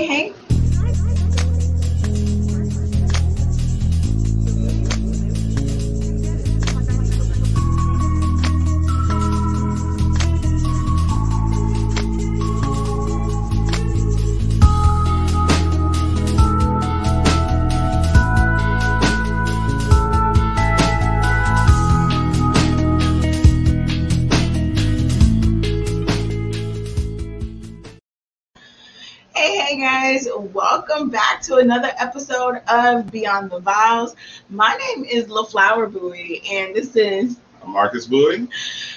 Hey, hey. Another episode of Beyond the Vowz. My name is LaFlower Bowie, and this is Marcus Bowie.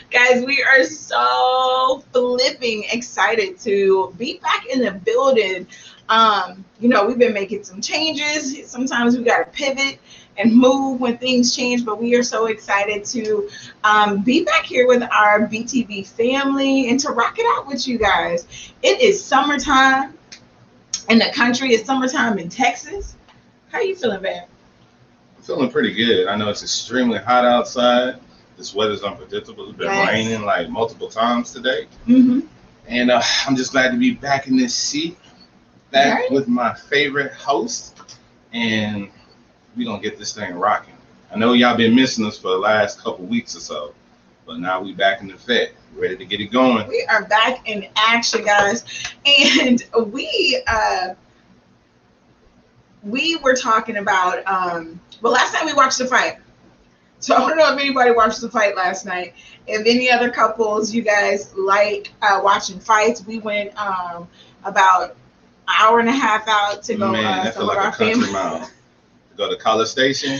guys, we are so flipping excited to be back in the building. Um, you know, we've been making some changes. Sometimes we gotta pivot and move when things change, but we are so excited to um, be back here with our BTV family and to rock it out with you guys. It is summertime in the country. It's summertime in Texas. How you feeling, babe? I'm feeling pretty good. I know it's extremely hot outside. This weather's unpredictable. It's been Yes. raining like multiple times today. Mm-hmm. And uh, I'm just glad to be back in this seat, back Right. with my favorite host. And we're going to get this thing rocking. I know y'all been missing us for the last couple weeks or so, but now we back in effect, ready to get it going. We are back in action, guys, and we uh, we were talking about. Um, well, last time we watched the fight, so I don't know if anybody watched the fight last night. If any other couples, you guys like uh, watching fights, we went um, about hour and a half out to go Man, uh, some of like our family. mile. Go to College Station.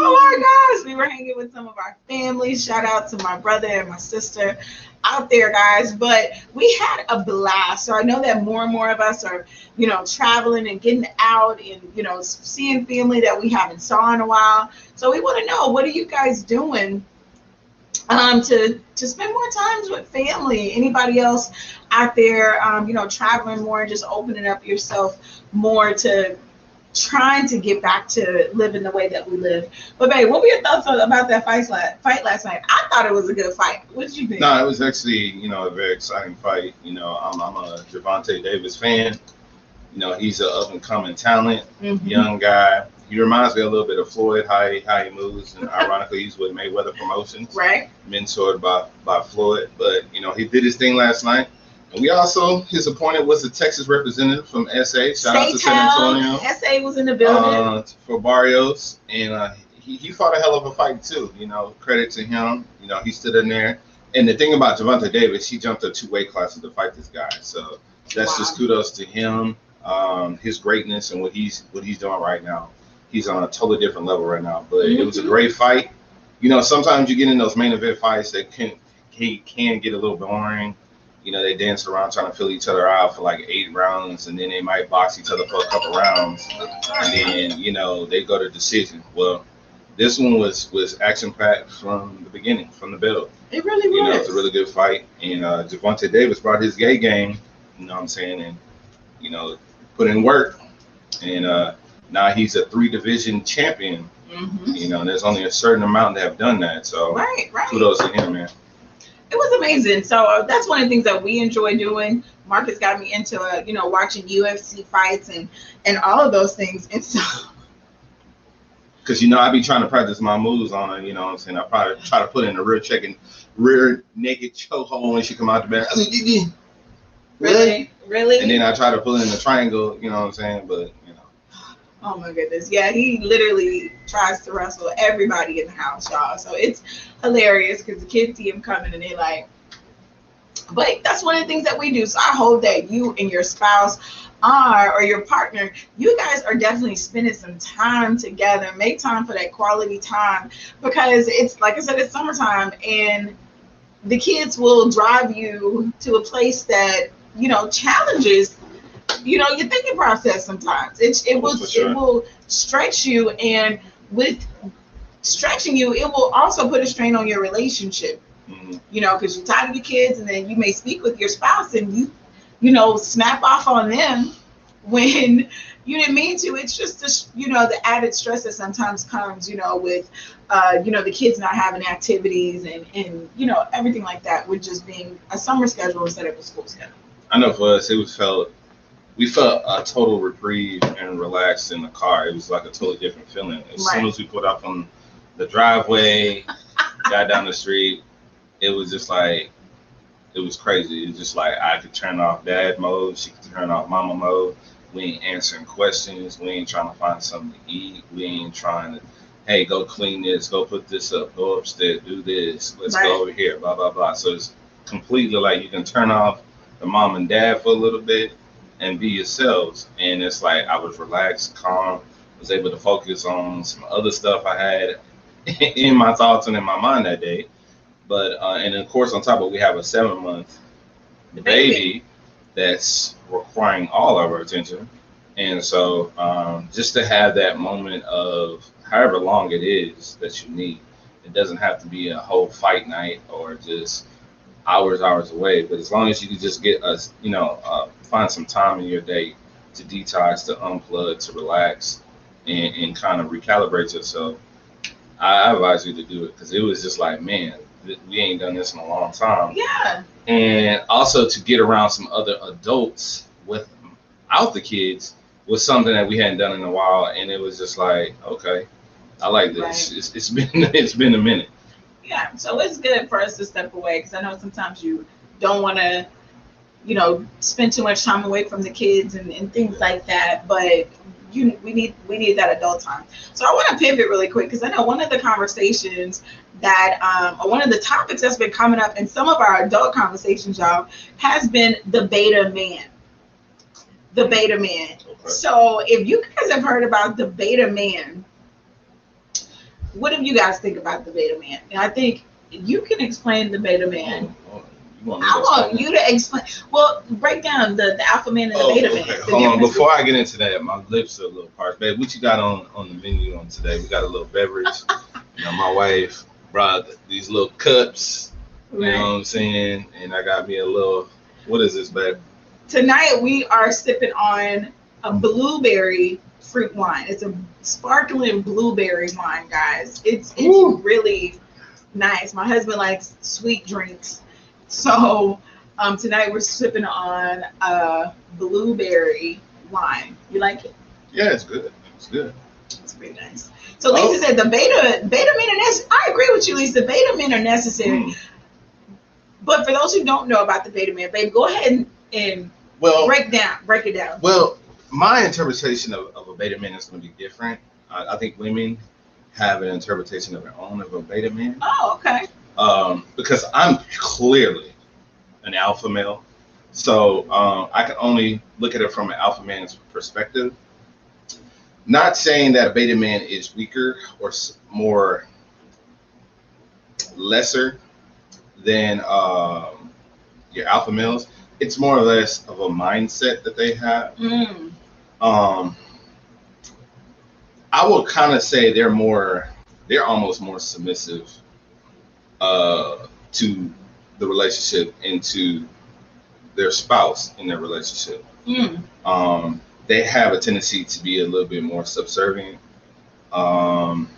Oh my gosh, we were hanging with some of our family. Shout out to my brother and my sister out there, guys. But we had a blast. So I know that more and more of us are, you know, traveling and getting out and, you know, seeing family that we haven't saw in a while. So we want to know what are you guys doing um, to to spend more times with family? Anybody else out there, um, you know, traveling more and just opening up yourself more to trying to get back to living the way that we live. But babe, what were your thoughts about that fight last fight last night? I thought it was a good fight. What did you think? No, it was actually, you know, a very exciting fight. You know, I'm, I'm a Gervonta Davis fan. You know, he's an up and coming talent, Mhm. young guy. He reminds me a little bit of Floyd, how he, how he moves, and ironically, he's with Mayweather Promotions, Right? mentored by by Floyd. But you know, he did his thing last night. And we also, his opponent was a Texas representative from SA. Shout out to San Antonio SA was in the building. uh, for Barrios, and uh, he, he fought a hell of a fight too. You know, credit to him. You know, he stood in there. And the thing about Gervonta Davis, he jumped up two weight classes to fight this guy. So that's just kudos to him, um, his greatness, and what he's what he's doing right now. He's on a totally different level right now. But it was a Mhm. great fight. You know, sometimes you get in those main event fights that can can, can get a little boring. You know, they dance around trying to fill each other out for like eight rounds, and then they might box each other for a couple rounds and then you know they go to decision. Well, this one was was action packed from the beginning, from the build. it really was. You know, it's a really good fight, and uh, Gervonta Davis brought his gay game. You know what I'm saying, and you know put in work, and uh, now he's a three division champion. Mhm. You know, and there's only a certain amount that have done that. So Right, right. kudos to him, man. It was amazing. So uh, that's one of the things that we enjoy doing. Marcus got me into, uh, you know, watching UFC fights and and all of those things. And so, Cause you know I be trying to practice my moves on her. You know what I'm saying? I probably try to put in a rear check and rear naked chokehold when she come out the back. really, really. And then I try to pull in the triangle, you know what I'm saying? But Oh my goodness. Yeah, he literally tries to wrestle everybody in the house, y'all. So it's hilarious because the kids see him coming and they like, but that's one of the things that we do. So I hope that you and your spouse are or your partner, you guys are definitely spending some time together. Make time for that quality time because it's like I said, it's summertime and the kids will drive you to a place that, you know, challenges you know your thinking process sometimes it, it will sure. it will stretch you and with stretching you it will also put a strain on your relationship mhm. you know because you're tired of your kids and then you may speak with your spouse and you you know snap off on them when you didn't mean to it's just the, you know the added stress that sometimes comes you know with uh, you know the kids not having activities and and you know everything like that with just being a summer schedule instead of a school schedule I know for us it was felt we felt a total reprieve and relaxed in the car. It was like a totally different feeling. As Right. soon as we put up on the driveway, got down the street, it was just like it was crazy. It was just like I could turn off dad mode, she could turn off mama mode. We ain't answering questions. We ain't trying to find something to eat. We ain't trying to, hey, go clean this, go put this up, go upstairs, do this. Let's Right. go over here, blah blah blah. So it's completely like you can turn off the mom and dad for a little bit and be yourselves. And it's like I was relaxed, calm, was able to focus on some other stuff I had in my thoughts and in my mind that day. But uh, and of course on top of it, we have a seven month baby that's requiring all of our attention. And so um, just to have that moment of however long it is that you need, it doesn't have to be a whole fight night or just hours, hours away. But as long as you can just get us, you know, uh, find some time in your day to detox, to unplug, to relax, and, and kind of recalibrate yourself, I, I advise you to do it because it was just like, man, we ain't done this in a long time Yeah. and also to get around some other adults without the kids was something that we hadn't done in a while and it was just like okay i like this Right. it's, it's been it's been a minute Yeah. So it's good for us to step away because I know sometimes you don't want to, you know, spend too much time away from the kids and, and things like that. But you, we need we need that adult time. So I want to pivot really quick because I know one of the conversations that um, or one of the topics that's been coming up in some of our adult conversations, y'all, has been the beta man. The beta man. So if you guys have heard about the beta man, what do you guys think about the beta man? And I think you can explain the beta man. Oh, want I want you to explain. Well, break down the, the alpha man and the Oh, beta okay. man. the Hold on. Before I get into that, my lips are a little parched. Babe, what you got on on the menu on today? We got a little beverage. you know, my wife brought these little cups. You Right. know what I'm saying? And I got me a little. What is this, babe? Tonight we are sipping on a blueberry fruit wine. It's a sparkling blueberry wine, guys. It's it's Woo. really nice. My husband likes sweet drinks, so um, tonight we're sipping on a blueberry wine. You like it? Yeah, it's good. It's good. It's pretty nice. So Lisa Oh. said the beta beta men are necessary. I agree with you, Lisa. Beta men are necessary. Mm. But for those who don't know about the beta man, babe, go ahead and, and Well, break down, break it down. Well, my interpretation of, of a beta man is going to be different. I, I think women have an interpretation of their own of a beta man Oh, okay. Um, because I'm clearly an alpha male. So um, I can only look at it from an alpha man's perspective. Not saying that a beta man is weaker or more lesser than um, your alpha males. It's more or less of a mindset that they have Mm, um I would kind of say they're more they're almost more submissive uh to the relationship and to their spouse in their relationship. mm. Um they have a tendency to be a little bit more subservient. Um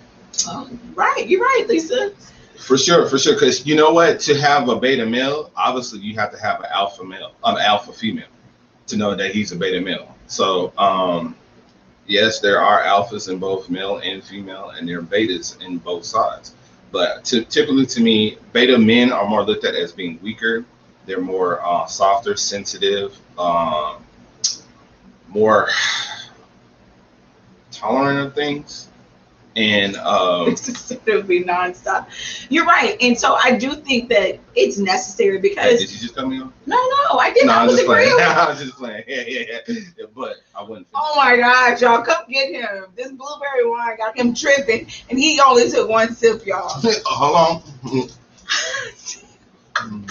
Oh, right, you're right, Lisa. for sure, for sure. Because you know what? To have a beta male, obviously you have to have an alpha male, an alpha female, to know that he's a beta male. So, um, yes, there are alphas in both male and female, and there are betas in both sides. But to, typically, to me, beta men are more looked at as being weaker. They're more uh, softer, sensitive, um, more tolerant of things, and um, it would be nonstop. You're right, and so I do think that it's necessary Hey, because did you just cut me off? no, no, I didn't. No, I was just playing. agreeing. I was just playing. Yeah, yeah, yeah. yeah but I wouldn't. Oh my God, y'all, come get him. This blueberry wine got him tripping, and he only took one sip, y'all. Hold on.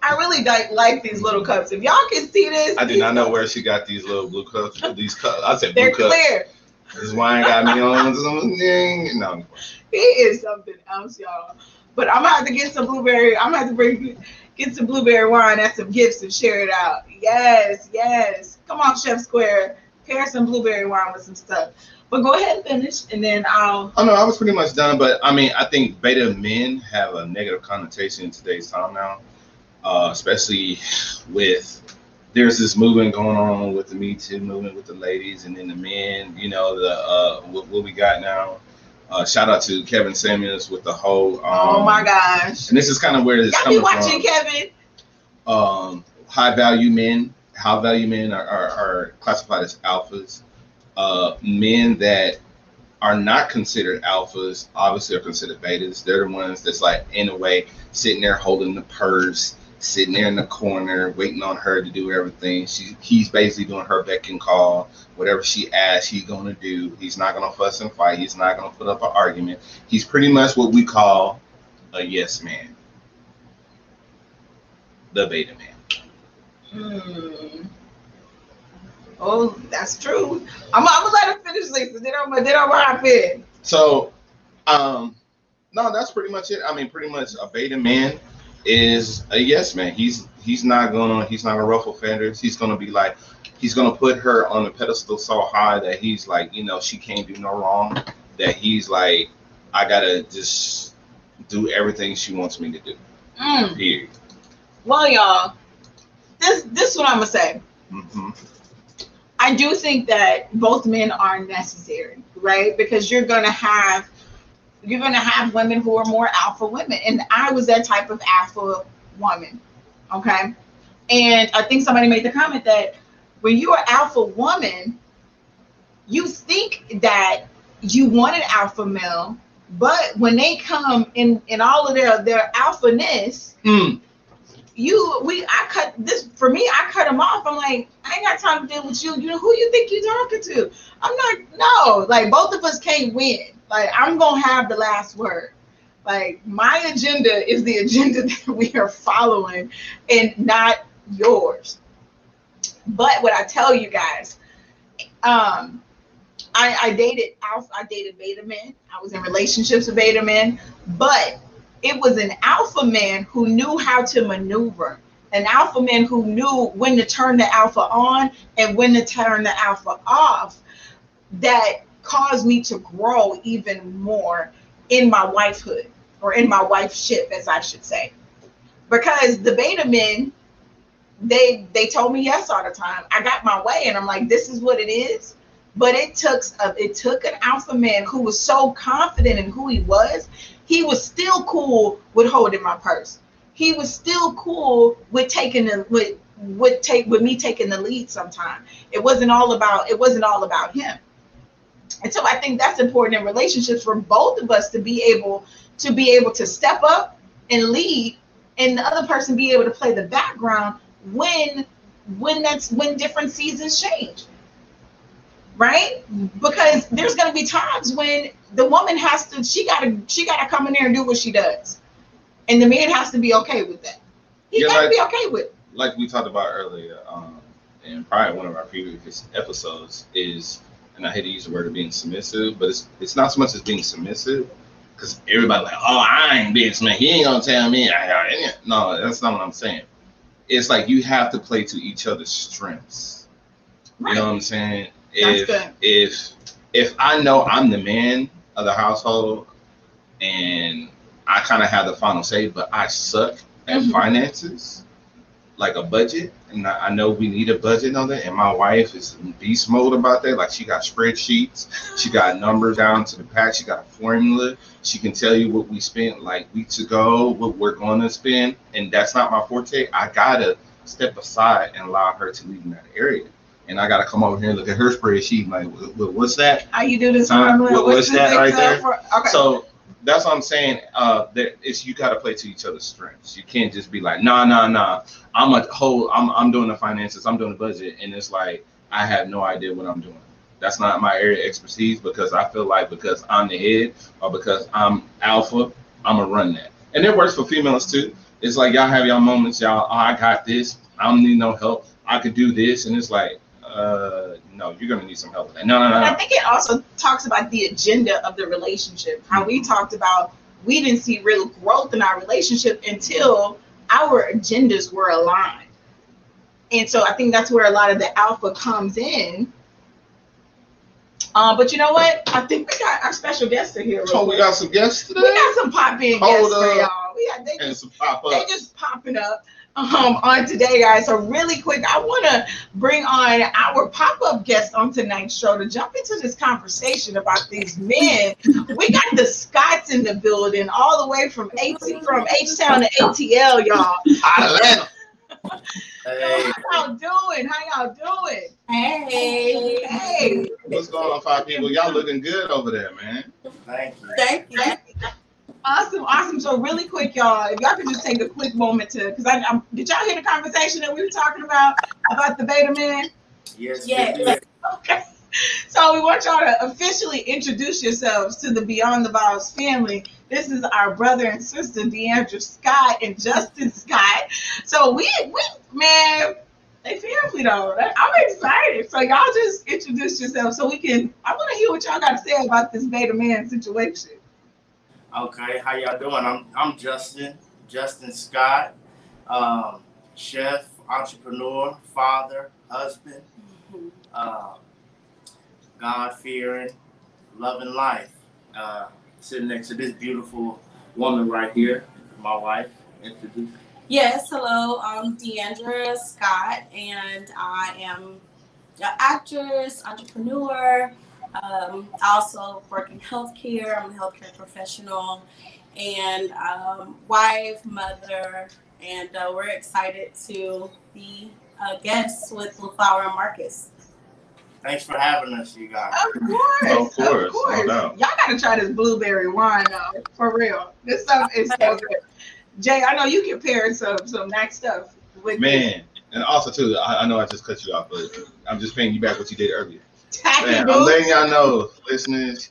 I really like, like these little cups. If y'all can see this, I do not know where she got these little blue cups. These cups. I said They're blue cups. clear. This wine got me on something. No. He is something else, y'all. But I'm gonna have to get some blueberry. I'm gonna have to bring get some blueberry wine and some gifts and share it out. Yes, yes. Come on, Chef Square. Pair some blueberry wine with some stuff. But go ahead and finish, and then I'll. Oh no, I was pretty much done. But I mean, I think beta men have a negative connotation in today's time now, uh, especially with there's this movement going on with the Me Too movement with the ladies and then the men. You know the uh, what, what we got now. Uh, shout out to Kevin Samuels with the whole. Um, oh my gosh. And this is kind of where this Y'all be watching from. Kevin. Um, high value men, high value men are, are, are classified as alphas. Uh, men that are not considered alphas obviously are considered betas. They're the ones that's like in a way sitting there holding the purse, sitting there in the corner, waiting on her to do everything. She he's basically doing her beck and call. Whatever she asks, he's gonna do. He's not gonna fuss and fight. He's not gonna put up an argument. He's pretty much what we call a yes man. The beta man. Hmm. Oh, that's true. I'm, I'm gonna let her finish Lisa. Then I'm then I'm hop in. So, um, no, that's pretty much it. I mean, pretty much a beta man is a yes man. He's he's not gonna he's not gonna ruffle feathers. He's gonna be like he's gonna put her on a pedestal so high that he's like, you know, she can't do no wrong. That he's like, I gotta just do everything she wants me to do. Mm. Period. Well, y'all, this this is what I'm gonna say. hmm I do think that both men are necessary, right? Because you're gonna have you're gonna have women who are more alpha women, and I was that type of alpha woman, okay? And I think somebody made the comment that when you're alpha woman, you think that you want an alpha male, but when they come in in all of their their alphaness, Mm. You we I cut this for me. I cut him off. I'm like, I ain't got time to deal with you. You know who you think you're talking to? I'm not. No, like both of us can't win. Like I'm gonna have the last word. Like my agenda is the agenda that we are following, and not yours. But what I tell you guys, um, I, I dated alpha. I dated beta men. I was in relationships with beta men, but it was an alpha man who knew how to maneuver an alpha man who knew when to turn the alpha on and when to turn the alpha off that caused me to grow even more in my wifehood or in my wifeship as i should say. Because the beta men they they told me yes all the time. I got my way and i'm like this is what it is. But it took a, it took an alpha man who was so confident in who he was he was still cool with holding my purse. He was still cool with taking the with with take with me taking the lead sometime. It wasn't all about it wasn't all about him. And so I think that's important in relationships for both of us to be able to be able to step up and lead and the other person be able to play the background when when that's when different seasons change right because there's going to be times when the woman has to she got to she got to come in there and do what she does and the man has to be okay with that he Yeah, got to like- be okay with it. like we talked about earlier, um, in probably one of our previous episodes, is and I hate to use the word of being submissive, but it's it's not so much as being submissive, because everybody like, oh, I ain't being submissive. He ain't gonna tell me. I, I, no, that's not what I'm saying. It's like you have to play to each other's strengths. right You know what I'm saying? If if if I know I'm the man of the household and I kind of have the final say, but I suck at Mhm. finances, like a budget, and I, I know we need a budget on that. And my wife is in beast mode about that. Like she got spreadsheets, she got numbers down to the pack, she got a formula. She can tell you what we spent like weeks ago, what we're going to spend, and that's not my forte. I gotta step aside and allow her to lead in that area. And I gotta come over here and look at her spreadsheet, like, "What- what- what's that? how you do this formula? What- What's what's that right there? for- okay So that's what I'm saying. Uh, that it's you got to play to each other's strengths. You can't just be like, nah, nah, nah. I'm a whole. I'm I'm doing the finances. I'm doing the budget, and it's like I have no idea what I'm doing. That's not my area of expertise because I feel like because I'm the head or because I'm alpha, I'm gonna run that. And it works for females too. It's like y'all have y'all moments, y'all. Oh, I got this. I don't need no help. I could do this, and it's like, uh, no, you're gonna need some help with that. No, no, no. And I think it also talks about the agenda of the relationship. How we talked about we didn't see real growth in our relationship until our agendas were aligned. And so I think that's where a lot of the alpha comes in. Uh, but you know what? I think we got our special guests are here. real Oh, we got some guests today. we got some pop in Hold guests for y'all. We got, they, and just, some pop up. they just popping up. Um, on today, guys. So really quick, I want to bring on our pop-up guest on tonight's show to jump into this conversation about these men. We got the Scotts in the building, all the way from AT from H Town to ATL, y'all. Atlanta. Hey, How y'all doing? How y'all doing? Hey. Hey. What's going on, five people? Y'all looking good over there, man. thank you. Thank you. Awesome, awesome. So really quick, y'all, if y'all could just take a quick moment to, because I, I'm, did y'all hear the conversation that we were talking about about the beta man? Yes, Yes. we. Okay. So we want y'all to officially introduce yourselves to the Beyond the Vowz family. This is our brother and sister, Deandra Scott and Justin Scott. So we, we, man, they family though. I'm excited. So y'all just introduce yourselves so we can. I want to hear what y'all got to say about this beta man situation. Okay, how y'all doing? I'm I'm Justin, Justin Scott, um, chef, entrepreneur, father, husband, uh, God fearing, loving life. Uh, sitting next to this beautiful woman right here, my wife. Introduce. Yes, hello. I'm Deandra Scott, and I am an actress, entrepreneur. Um, I also work in healthcare. I'm a healthcare professional, and um, wife, mother, and uh, we're excited to be uh, guests with LaFlower and Marcus. Thanks for having us, you guys. Of course, Of course, no. Y'all gotta try this blueberry wine though, for real. This stuff is so good. Jay, I know you can pair some some nice stuff with Man, and also too, I, I know I just cut you off, but I'm just paying you back what you did earlier. Tacky Man, I'm letting y'all know, listeners,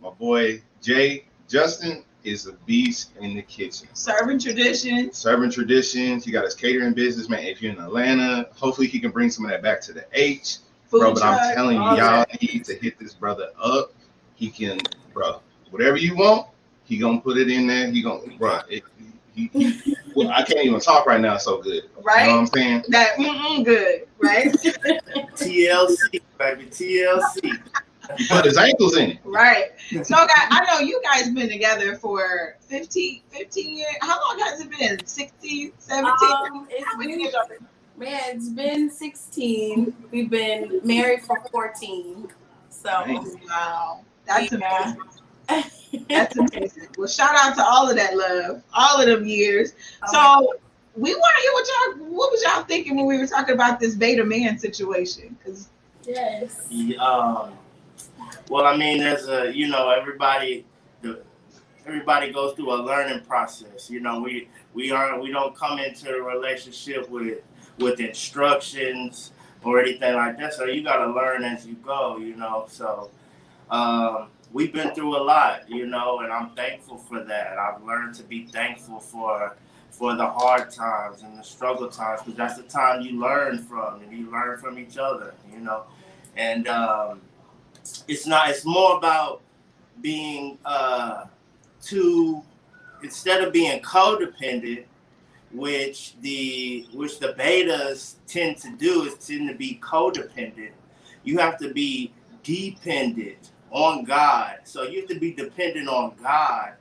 my boy Jay Justin is a beast in the kitchen. serving tradition. Serving traditions. He got his catering business, man. If you're in Atlanta, hopefully he can bring some of that back to the H. Food bro, but I'm telling you, all y'all that. need to hit this brother up. He can, bro, whatever you want, he gonna put it in there. He gonna, bro, it, he, he, well, I can't even talk right now. So good. Right. You know right? what I'm saying? That mm-mm good, right? TLC, baby, TLC. He put his ankles in it. right. So, guys, I know you guys been together for 15, 15 years. How long has it been? 16, 17? Um, it's How many been, years man, it's been 16. We've been married for 14. So, Nice. Wow. That's Yeah. amazing. That's amazing. Well, shout out to all of that love, all of them years. Um, So we want to hear what y'all, what was y'all thinking when we were talking about this beta man situation? Because yes. Yeah, Um, well, I mean, there's a you know everybody the everybody goes through a learning process. You know, we we aren't we don't come into a relationship with with instructions or anything like that. So you got to learn as you go. You know, so um, we've been through a lot. You know, and I'm thankful for that. I've learned to be thankful for for the hard times and the struggle times because that's the time you learn from and you learn from each other. You know and um, it's not it's more about being uh, too instead of being codependent which the which the betas tend to do is tend to be codependent you have to be dependent on god so you have to be dependent on god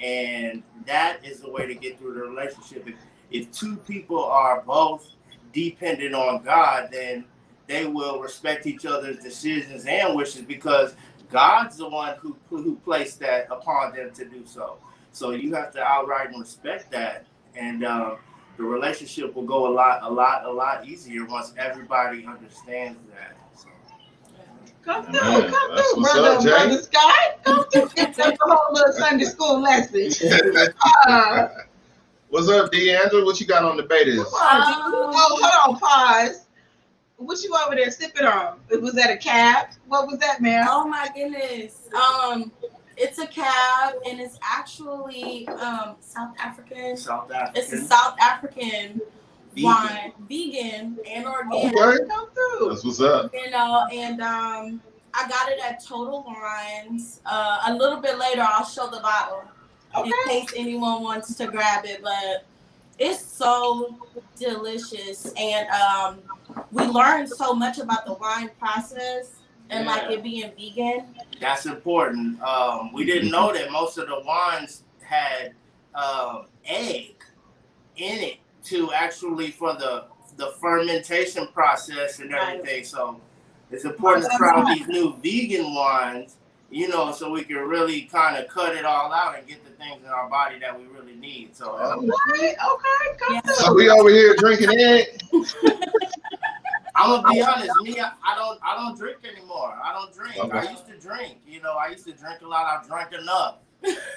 and that is the way to get through the relationship if, if two people are both dependent on god then they will respect each other's decisions and wishes because God's the one who who placed that upon them to do so. So you have to outright respect that, and um, the relationship will go a lot, a lot, a lot easier once everybody understands that. So, come Man, through, come through, what's brother, up, brother Scott. Come through. That's a whole little Sunday school lesson. Uh, What's up, Deandra? What you got on the betas? come on, oh, hold on, pause. What you over there sipping on? Was that a cab? What was that, man? Oh my goodness. Um, it's a cab and it's actually um South African. South African. It's a South African vegan. Wine, vegan and organic. Okay, Come through. that's what's up. You know, and um, I got it at Total Wines. Uh, a little bit later, I'll show the bottle Okay. in case anyone wants to grab it. But it's so delicious, and um, we learned so much about the wine process and like it being vegan. That's important. Um, we didn't know that most of the wines had um, egg in it to actually for the the fermentation process and everything. So it's important to try out these new vegan ones, you know, so we can really kind of cut it all out and get the things in our body that we really need. So Okay, okay, come Yeah. So we over here drinking it. I'm gonna be honest, me, I, I don't I don't drink anymore. I don't drink. Okay. I used to drink, you know, I used to drink a lot. I drank enough.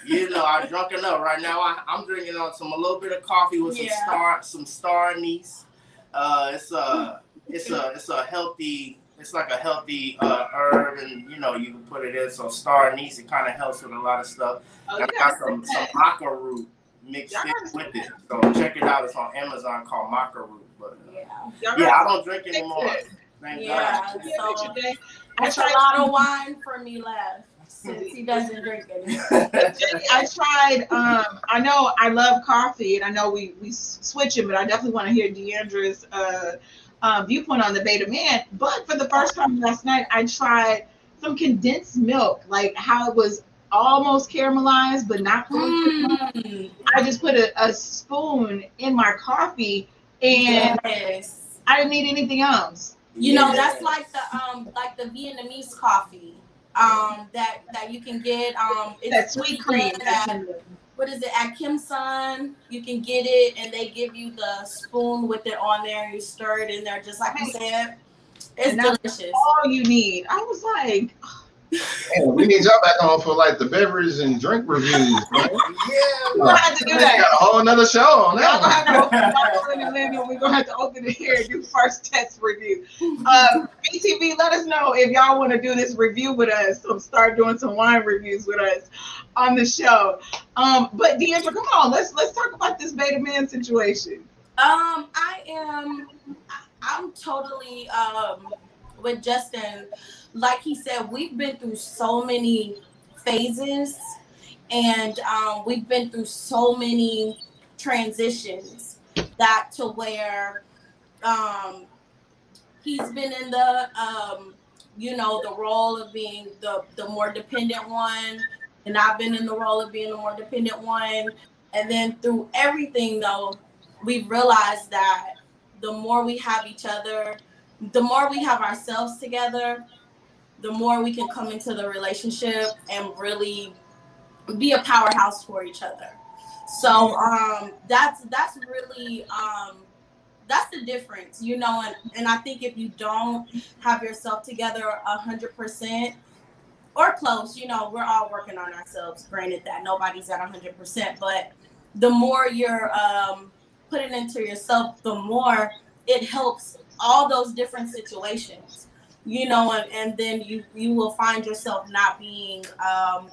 You know, I drunk enough. Right now, I, I'm drinking on some a little bit of coffee with some star, some star anise. Uh, it's a, it's a, it's a healthy. It's like a healthy uh, herb, and you know you can put it in. So star anise, it kind of helps with a lot of stuff. Oh, I you got some say some that. maca root mixed in with it. So check it out. It's on Amazon called maca root. But uh, Yeah. Yeah, I don't drink anymore. Thank Yeah. God. So- I That's a lot of wine for me left since he doesn't drink anymore. I tried. Um, I know I love coffee, and I know we we switch it, but I definitely want to hear Deandra's uh, uh, viewpoint on the Beta Man. But for the first time last night, I tried some condensed milk, like how it was almost caramelized, but not. Mm, I just put a, a spoon in my coffee, and yes. I didn't need anything else. You know, that's like the um like the Vietnamese coffee um that that you can get um it's That sweet cream. at- what is it at Kim Son? You can get it and they give you the spoon with it on there. And you stir it in there just like you said. It's delicious. All you need. I was like, Man, we need y'all back on for like the beverage and drink reviews. Man. Yeah. we're gonna have to do that. We got a whole nother show on Y'all that gonna one. have to open, y'all we're gonna have to open it here and do first test review. Um, BTV, let us know if y'all want to do this review with us. So start doing some wine reviews with us on the show. Um, but Deandra, come on, let's let's talk about this beta man situation. Um, I am. I- I'm totally um with Justin. Like he said, we've been through so many phases, and um, we've been through so many transitions that to where um he's been in the um you know the role of being the the more dependent one and I've been in the role of being the more dependent one. And then through everything though we've realized that the more we have each other, the more we have ourselves together, the more we can come into the relationship and really be a powerhouse for each other. So um, that's that's really um, that's the difference, you know. And and I think if you don't have yourself together a hundred percent or close, you know, we're all working on ourselves. Granted that nobody's at a hundred percent, but the more you're um, putting into yourself, the more it helps all those different situations, you know, and, and then you you will find yourself not being um,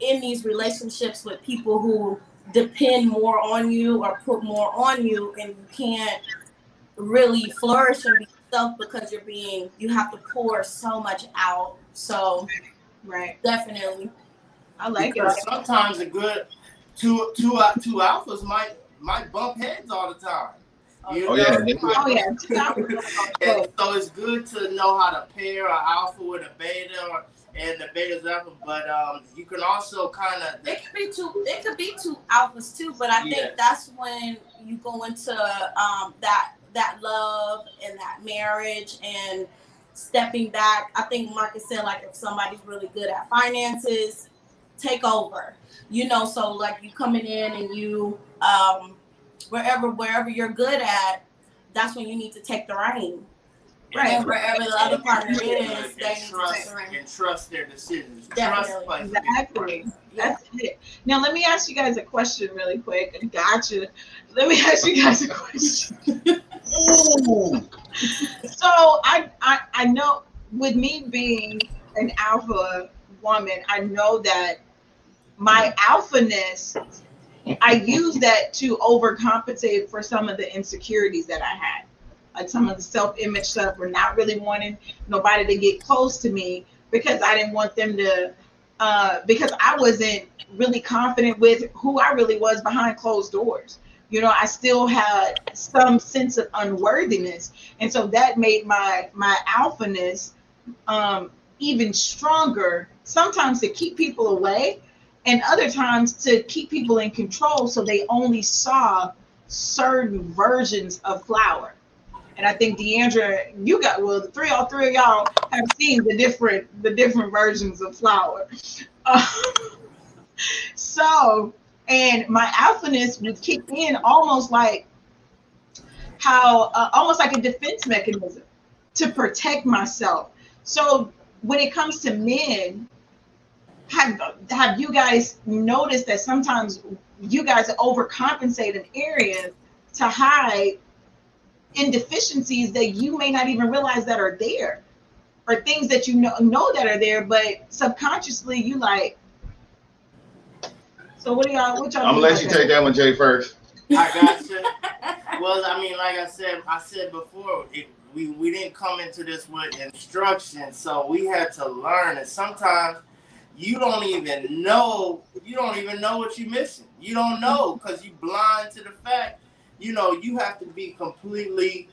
in these relationships with people who depend more on you or put more on you, and you can't really flourish and be yourself because you're being you have to pour so much out. So Right. definitely, I like it. Sometimes a good two two uh, two alphas might might bump heads all the time. You Oh, know? yeah. Oh yeah. and so it's good to know how to pair an alpha with a beta or, and the beta's alpha, but um, you can also kind of it could be two. It could be two alphas too, but I think that's when you go into um, that that love and that marriage and stepping back. I think Marcus said like if somebody's really good at finances, take over. You know, so like you coming in and you um, wherever wherever you're good at, that's when you need to take the reign. Right. And wherever the other partner is, they and need to take trust and trust their decisions. Definitely. big Exactly. That's it. Now let me ask you guys a question really quick. Gotcha. Let me ask you guys a question. So I, I I know with me being an alpha woman, I know that my alphaness, I use that to overcompensate for some of the insecurities that I had. Like some of the self-image stuff, or not really wanting nobody to get close to me because I didn't want them to uh, because I wasn't really confident with who I really was behind closed doors. You know, I still had some sense of unworthiness, and so that made my my alphaness um, even stronger. Sometimes to keep people away, and other times to keep people in control, so they only saw certain versions of flower. And I think Deandra, you got well, the three all three of y'all have seen the different the different versions of flower. Uh, so, and my alphaness would kick in almost like how uh, almost like a defense mechanism to protect myself. So when it comes to men, have have you guys noticed that sometimes you guys overcompensate in areas to hide in deficiencies that you may not even realize that are there or things that you know know that are there but subconsciously you like so what do y'all what y'all I'm gonna let you that? take that one, Jay, first. I got you. Well, I mean, like I said, I said before, it, we we didn't come into this with instructions, so we had to learn. And sometimes you don't even know, you don't even know what you're missing. You don't know because you're blind to the fact. You know, you have to be completely.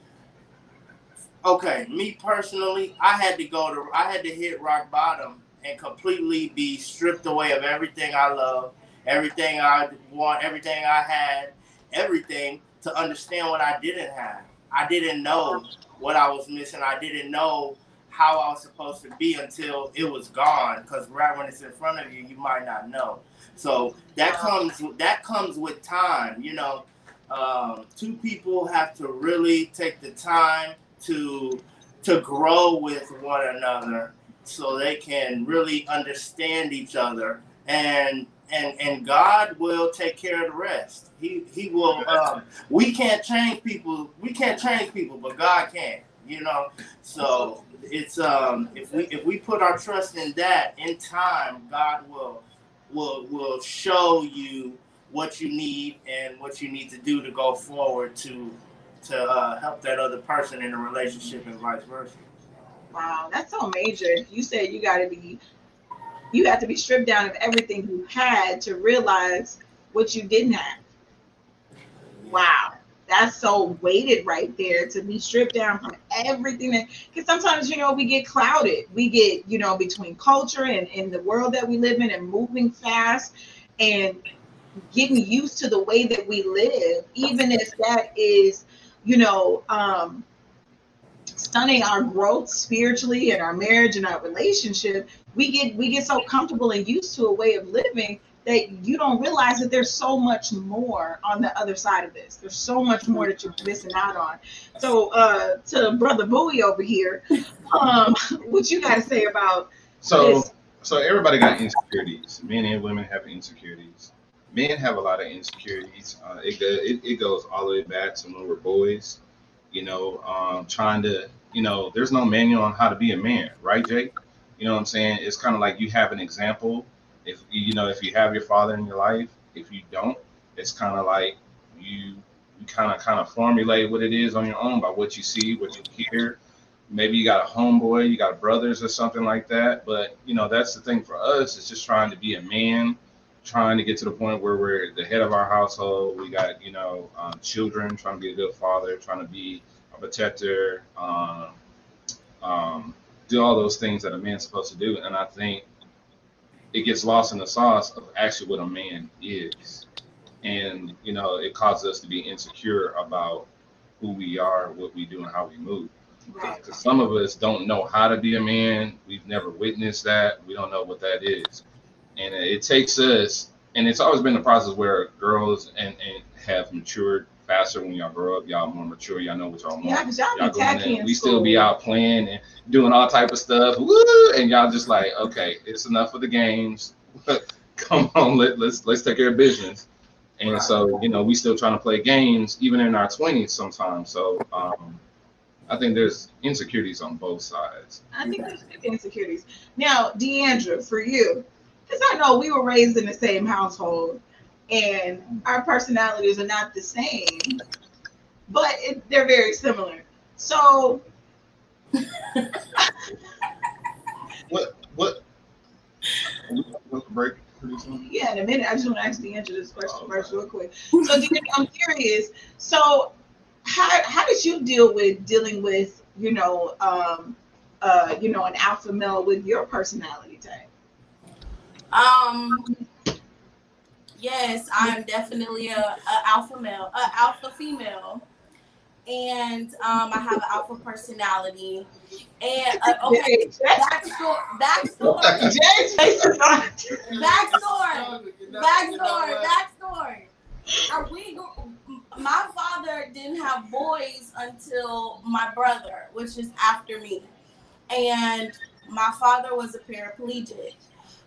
Okay, me personally, I had to go to, I had to hit rock bottom and completely be stripped away of everything I love, everything I want, everything I had, everything to understand what I didn't have. I didn't know what I was missing. I didn't know how I was supposed to be until it was gone. Because right when it's in front of you, you might not know. So that comes that comes with time. You know, um, two people have to really take the time to to grow with one another, so they can really understand each other and and and God will take care of the rest. He he will. Um, we can't change people. We can't change people, but God can. You know. So it's um if we if we put our trust in that in time, God will will will show you what you need and what you need to do to go forward to to uh, help that other person in a relationship and vice versa. Wow, that's so major. You said you got to be, you have to be stripped down of everything you had to realize what you didn't have. Wow, that's so weighted right there to be stripped down from everything that. Because sometimes you know we get clouded. We get you know between culture and in the world that we live in and moving fast and getting used to the way that we live, even if that is you know. um stunning our growth spiritually and our marriage and our relationship we get we get so comfortable and used to a way of living that you don't realize that there's so much more on the other side of this there's so much more that you're missing out on so uh to brother bowie over here um what you got to say about So, this so everybody got insecurities. Men and women have insecurities. Men have a lot of insecurities. Uh, it, go, it it goes all the way back to when we're boys. You know, um, trying to, you know, there's no manual on how to be a man, right, Jake? You know what I'm saying? It's kind of like you have an example. If you know, if you have your father in your life, if you don't, it's kind of like you you kind of kind of formulate what it is on your own by what you see, what you hear, maybe you got a homeboy, you got brothers or something like that. But you know, that's the thing for us. It's just trying to be a man, trying to get to the point where we're the head of our household. We got you know um, children, trying to be a good father, trying to be a protector, um, um, do all those things that a man's supposed to do. And I think it gets lost in the sauce of actually what a man is. And you know, it causes us to be insecure about who we are, what we do, and how we move right because some of us don't know how to be a man. We've never witnessed that. We don't know what that is, and it takes us. And it's always been a process where girls and, and have matured faster when y'all grow up. Y'all more mature. Y'all know what y'all want. yeah because y'all Y'all be tacky in. in We school. still be out playing and doing all type of stuff. Woo! And y'all just like, okay, it's enough of the games. Come on, let, let's let's take care of business. And Right. so, you know, we still trying to play games even in our twenties sometimes. So um I think there's insecurities on both sides. I think there's insecurities. Now, Deandra, for you, because I know we were raised in the same household and our personalities are not the same, but it, they're very similar. So, What what what break pretty soon? yeah, in a minute, I just want to ask Deandra this question first, real quick. So, Deandra, I'm curious. So, how, how did you deal with dealing with, you know, um, uh, you know, an alpha male with your personality type? Um, Yes, I am definitely a, a alpha male, a alpha female, and um, I have an alpha personality. And uh, okay, backstory, backstory, Jay's face is backstory, backstory, backstory. Are we? go- My father didn't have boys until my brother, which is after me, and my father was a paraplegic.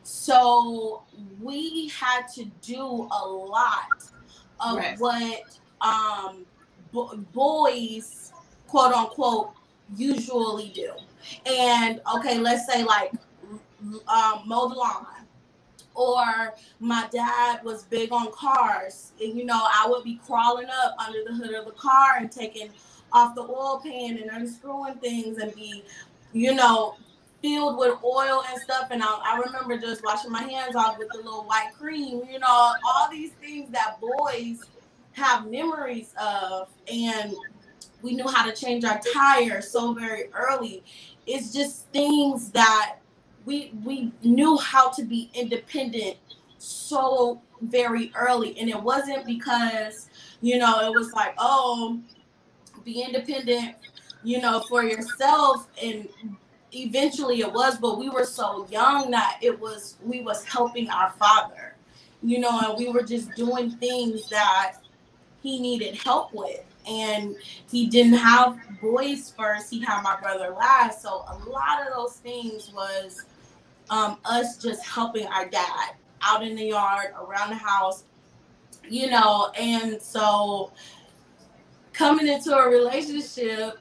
So we had to do a lot of Right. what um, bo- boys, quote unquote, usually do. And okay, let's say like um, mow the lawn, or my dad was big on cars. And, you know, I would be crawling up under the hood of the car and taking off the oil pan and unscrewing things and be, you know, filled with oil and stuff. And I, I remember just washing my hands off with the little white cream, you know, all these things that boys have memories of. And we knew how to change our tire so very early. It's just things that we we knew how to be independent so very early. And it wasn't because, you know, it was like, oh, be independent, you know, for yourself and eventually it was but we were so young that it was we was helping our father you know and we were just doing things that he needed help with. And he didn't have boys first he had my brother last so a lot of those things was um, us just helping our dad out in the yard around the house you know and so coming into a relationship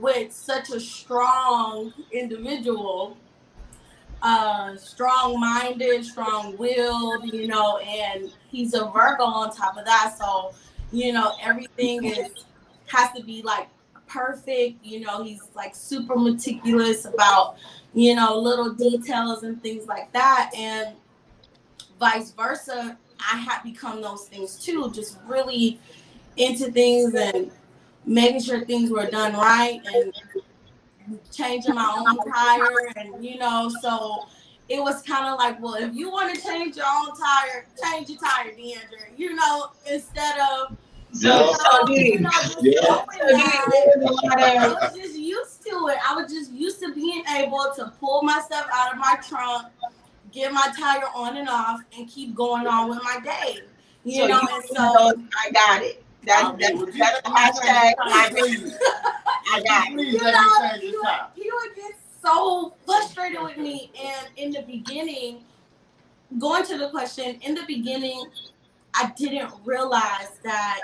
with such a strong individual, uh, strong minded, strong willed, you know, and he's a Virgo on top of that. So, you know, everything is has to be like perfect. You know, he's like super meticulous about, you know, little details and things like that. And vice versa, I had become those things too, just really into things and making sure things were done right and changing my own tire and you know so it was kind of like well if you want to change your own tire change your tire Deandra you know instead of Yeah. So you know, just Yeah. hoping So deep. that- There's a lot I was just used to it. I was just used to being able to pull my stuff out of my trunk, get my tire on and off, and keep going on with my day. You So know, you and know, so I got it. That, oh, that, that's the hashtag. I, I got it. You know, me he would, top. he would get so frustrated with me. And in the beginning, going to the question, in the beginning, I didn't realize that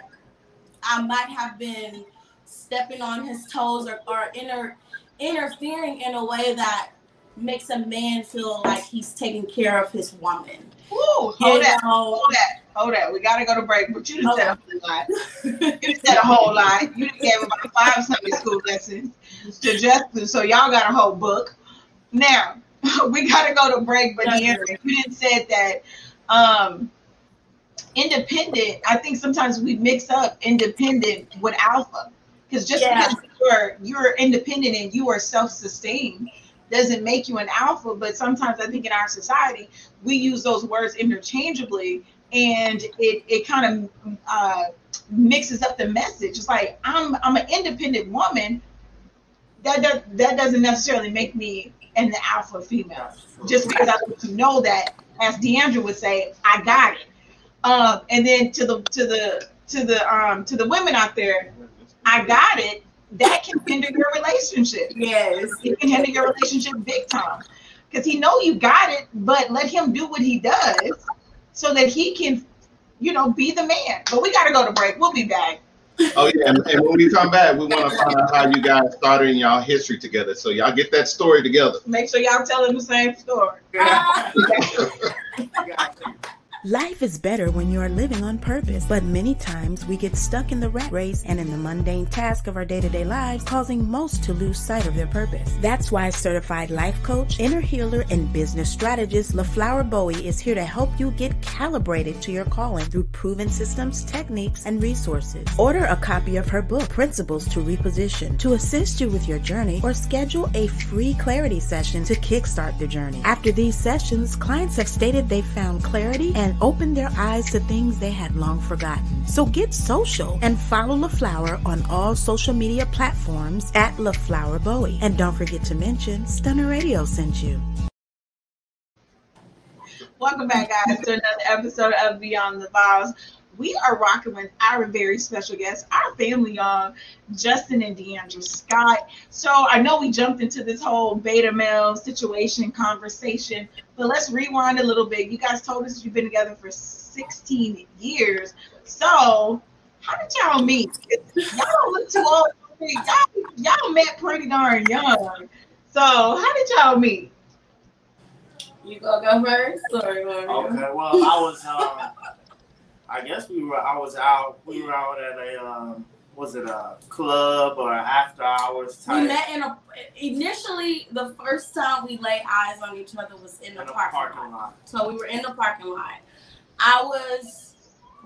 I might have been stepping on his toes or, or inter, interfering in a way that makes a man feel like he's taking care of his woman. Ooh, hold that. Hold that. Hold that. We gotta go to break. But you just said a whole lot. You just said a whole lot. You just gave about five Sunday school lessons to Justin. So y'all got a whole book. Now we gotta go to break. But you didn't said that um independent. I think sometimes we mix up independent with alpha. Because just Yeah. because you're you're independent and you are self-sustained doesn't make you an alpha. But sometimes I think in our society we use those words interchangeably and it it kind of uh, mixes up the message. It's like I'm I'm an independent woman. That does, that doesn't necessarily make me an alpha female. Just because I want to know that, as Deandra would say, I got it. Um, and then to the to the to the um to the women out there, I got it. That can hinder your relationship. Yes. It can hinder your relationship big time. Because he know you got it, but let him do what he does so that he can, you know, be the man. But we gotta go to break. We'll be back. Oh yeah, and, and when we come back, we want to find out how you guys started in y'all history together. So y'all get that story together. Make sure y'all telling the same story. Life is better when you are living on purpose, but many times we get stuck in the rat race and in the mundane task of our day to day lives, causing most to lose sight of their purpose. That's why certified life coach, inner healer, and business strategist LaFlower Bowie is here to help you get calibrated to your calling through proven systems, techniques, and resources. Order a copy of her book, Principles to Reposition, to assist you with your journey, or schedule a free clarity session to kickstart the journey. After these sessions, clients have stated they found clarity and open their eyes to things they had long forgotten. So get social and follow LaFlower on all social media platforms at LaFlower Bowie. And don't forget to mention Stunner Radio sent you. Welcome back, guys, to another episode of Beyond the Vowz. We are rocking with our very special guest, our family, y'all, Justin and Deandra Scott. So I know we jumped into this whole beta male situation conversation, but let's rewind a little bit. You guys told us you've been together for 16 years. So how did y'all meet? Y'all don't look too old. Y'all, y'all met pretty darn young. So how did y'all meet? You gonna go first, or you want me to Okay, well, I was, um, I guess we were, I was out, we were out at a, um, was it a club or after hours time. We met in a initially the first time we laid eyes on each other was in the in parking, parking lot. lot. So we were in the parking lot. I was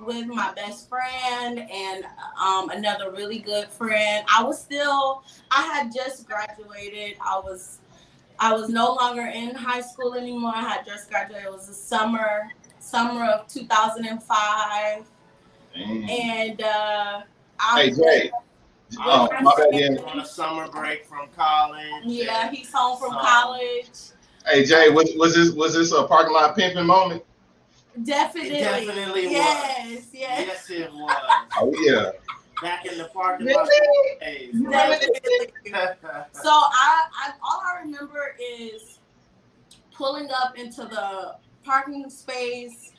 with my best friend and um, another really good friend. I was still I had just graduated. I was I was no longer in high school anymore. I had just graduated. It was the summer summer of 2005 Dang. and uh I Hey was Jay. Oh, my bad, On a summer break from college. yeah, he's home from So- college. Hey Jay, was, was this was this a parking lot pimping moment? Definitely. It definitely was. yes, yes. Yes, it was. Oh yeah. Back in the parking lot Really? days. Definitely. So I, I all I remember is pulling up into the parking space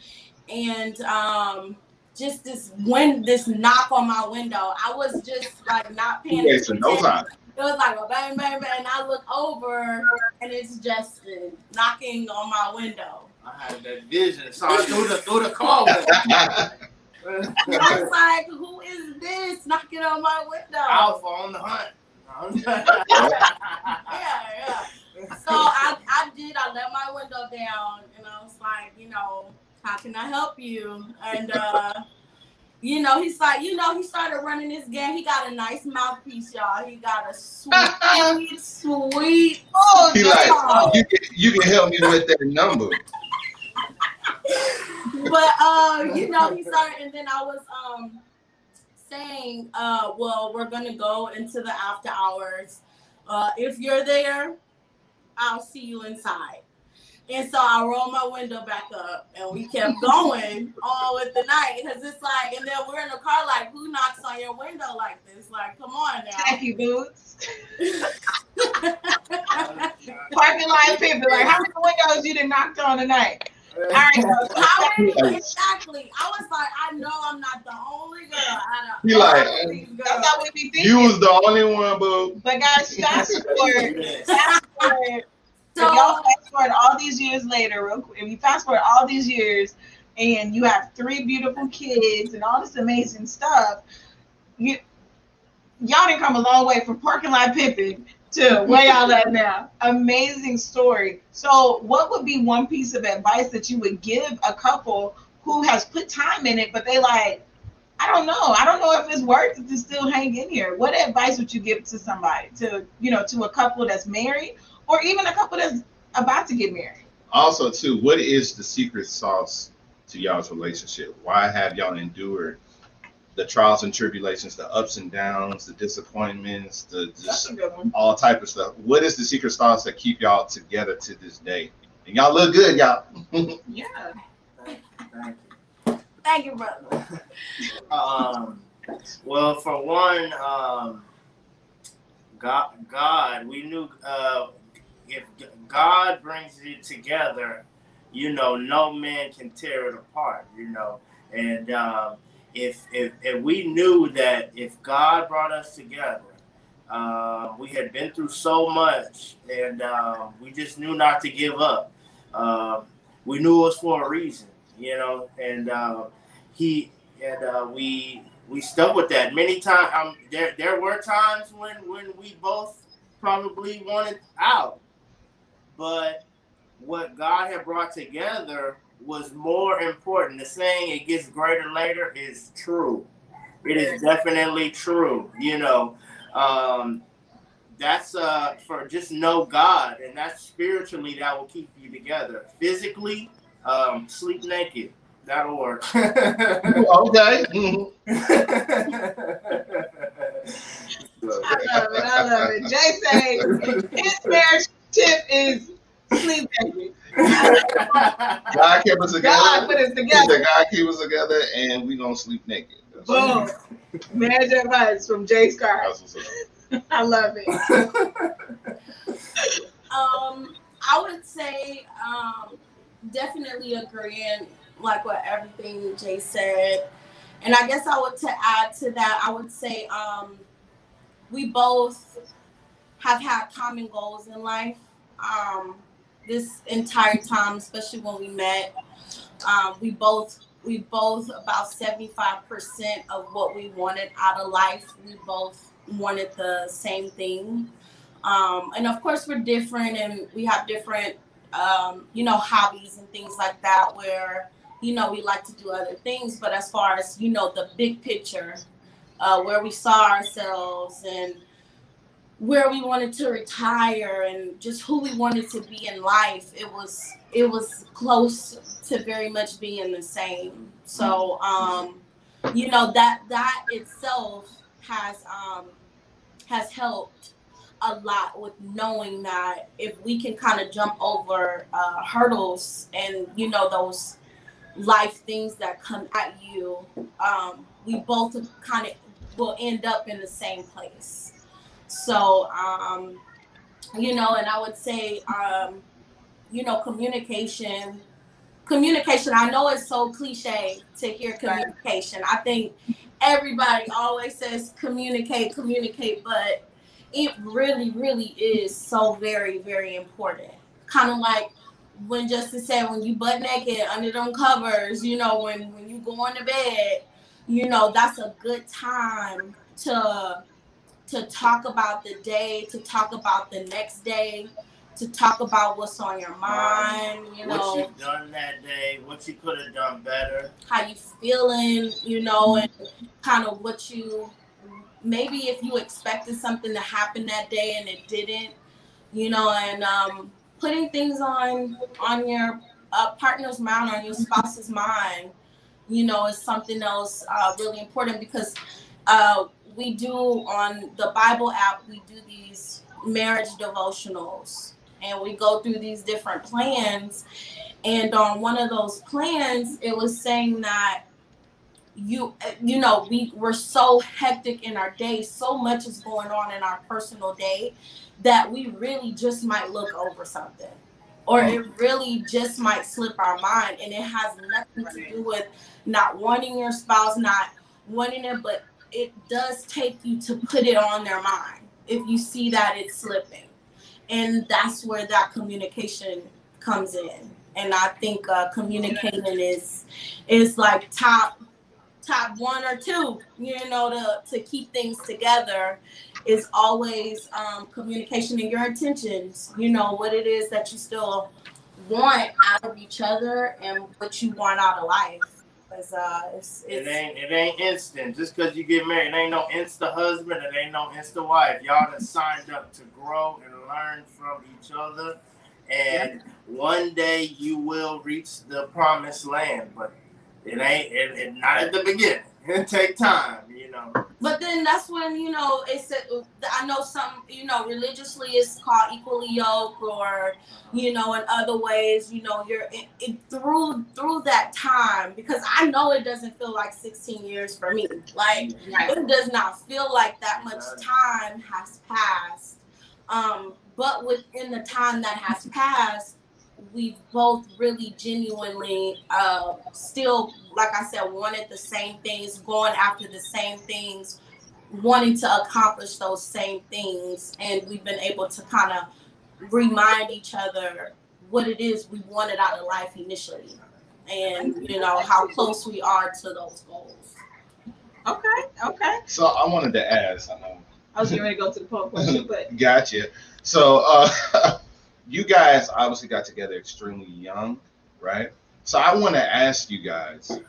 and um just this when this knock on my window. I was just like not paying You no attention. time. It was like a bang bang bang and I look over and it's Justin knocking on my window. I had that vision. Saw it through the through the car. And I was like, who is this knocking on my window? Alpha on the hunt. Yeah, yeah. So I, I did. I let my window down, and I was like, you know, how can I help you? And uh, you know, he's like, you know, he started running this game. He got a nice mouthpiece, y'all. He got a sweet, sweet. Oh, He like you can you can help me with that number. But uh, you know, he started, and then I was um saying, uh, well, we're gonna go into the after hours. Uh, if you're there, I'll see you inside. And so I rolled my window back up, and we kept going all with the night because it's like, and then we're in the car, like, who knocks on your window like this? Like, come on now. Tacky boots. Parking lot people, Like, how many windows you done knocked on tonight? All right, so How many? Exactly. I was like, I know I'm not the only girl. I He don't like, all these that's how we be thinking. You was the only one, boo. but guys, fast forward. Forward. So, if y'all fast forward all these years later, real quick, if you fast forward all these years and you have three beautiful kids and all this amazing stuff, you y'all didn't come a long way from parking lot pimping to where y'all at now. Amazing story. So, what would be one piece of advice that you would give a couple who has put time in it, but they like, I don't know. I don't know if it's worth it to still hang in here. What advice would you give to somebody, to you know, to a couple that's married, or even a couple that's about to get married? Also, too, what is the secret sauce to y'all's relationship? Why have y'all endured the trials and tribulations, the ups and downs, the disappointments, the just a good one. all type of stuff? What is the secret sauce that keep y'all together to this day? And y'all look good, y'all. Yeah. Thank you. thank you, brother. Um, well, for one, um, God, God, we knew uh, if God brings it together, you know, no man can tear it apart. You know, and um, if if if we knew that if God brought us together, uh, we had been through so much, and um, we just knew not to give up. Um, we knew it was for a reason, you know, and uh, he and uh, we we stuck with that many times. Um, there there were times when when we both probably wanted out, but what God had brought together was more important. The saying "it gets greater later" is true. It is definitely true. You know, um, that's uh, for just know God, and that's spiritually that will keep you together. Physically, um, sleep naked. that'll work. okay. Mhm. I love it. I love it. Jay say his marriage tip is sleep naked. God kept us together. God put us together. said, God keep us together, and we gonna sleep naked. That's Boom. Marriage advice from Jay Scott. That's what's up. I love it. Um, I would say um, definitely agreeing like what everything Jay said, and I guess I would to add to that, I would say um, we both have had common goals in life. Um, this entire time, especially when we met, um, we both we both about seventy five percent of what we wanted out of life. We both wanted the same thing um, and of course we're different and we have different um, you know hobbies and things like that where you know we like to do other things but as far as you know the big picture uh, where we saw ourselves and where we wanted to retire and just who we wanted to be in life it was it was close to very much being the same. So um you know that that itself has um has helped a lot with knowing that if we can kind of jump over uh, hurdles and you know those life things that come at you um, we both kind of will end up in the same place so um, you know and i would say um, you know communication communication i know it's so cliche to hear communication i think everybody always says communicate communicate but it really, really is so very, very important. Kind of like when Justin said, when you butt naked under them covers, you know, when when you go on to bed, you know, that's a good time to to talk about the day, to talk about the next day, to talk about what's on your mind, you know. what you done that day, what you could have done better. how you feeling, you know, and kind of what you maybe if you expected something to happen that day and it didn't, you know, and um, putting things on on your uh, partner's mind, on your spouse's mind, you know, is something else uh, really important because uh, we do on the Bible app, we do these marriage devotionals. And we go through these different plans. And on one of those plans, it was saying that you you know we we're so hectic in our day. So much is going on in our personal day that we really just might look over something. Or it really just might slip our mind. And it has nothing to do with not wanting your spouse not wanting it but it does take you to put it on their mind if you see that it's slipping. And that's where that communication comes in. And i think uh, communicating is is like top top one or two, you know, to, to keep things together. Is always um, communication and your intentions, you know, what it is that you still want out of each other and what you want out of life. Because uh, it's, It ain't it ain't instant. Just because you get married, it ain't no insta husband, it ain't no insta wife. Y'all done signed up to grow and learn from each other. And one day you will reach the promised land, but it ain't it, it not at the beginning. It take time, you know. But then that's when you know it's. I know some you know religiously it's called equally yoked, or you know in other ways you know you're it, it, through through that time because I know it doesn't feel like 16 years for me. Like it does not feel like that much time has passed. Um, but within the time that has passed, we both really genuinely uh, still, like I said, wanted the same things, going after the same things, wanting to accomplish those same things. And we've been able to kind of remind each other what it is we wanted out of life initially and, you know, how close we are to those goals. Okay, okay. So I wanted to ask. I know. I was getting ready to go to the poll question, but Gotcha. So uh, you guys obviously got together extremely young, right? So I want to ask you guys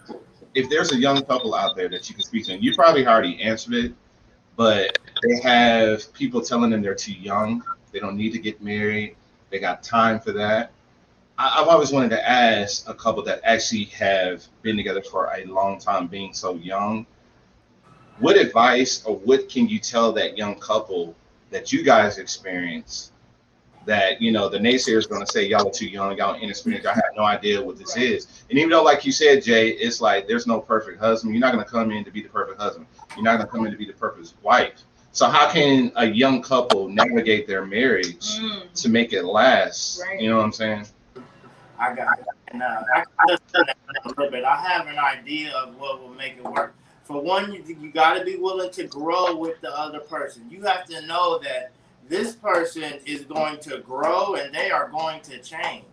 if there's a young couple out there that you can speak to, and you probably already answered it, but they have people telling them they're too young, they don't need to get married, they got time for that. I've always wanted to ask a couple that actually have been together for a long time, being so young. What advice or what can you tell that young couple that you guys experience that you know the naysayers going to say y'all are too young, y'all inexperienced, y'all have no idea what this Right. is. And even though, like you said, Jay, it's like there's no perfect husband. You're not going to come in to be the perfect husband. You're not going to come in to be the perfect wife. So how can a young couple navigate their marriage Mm, to make it last? Right. You know what I'm saying? I got and, uh, I I just a little bit. I have an idea of what will make it work. For one, you, you got to be willing to grow with the other person. You have to know that this person is going to grow and they are going to change.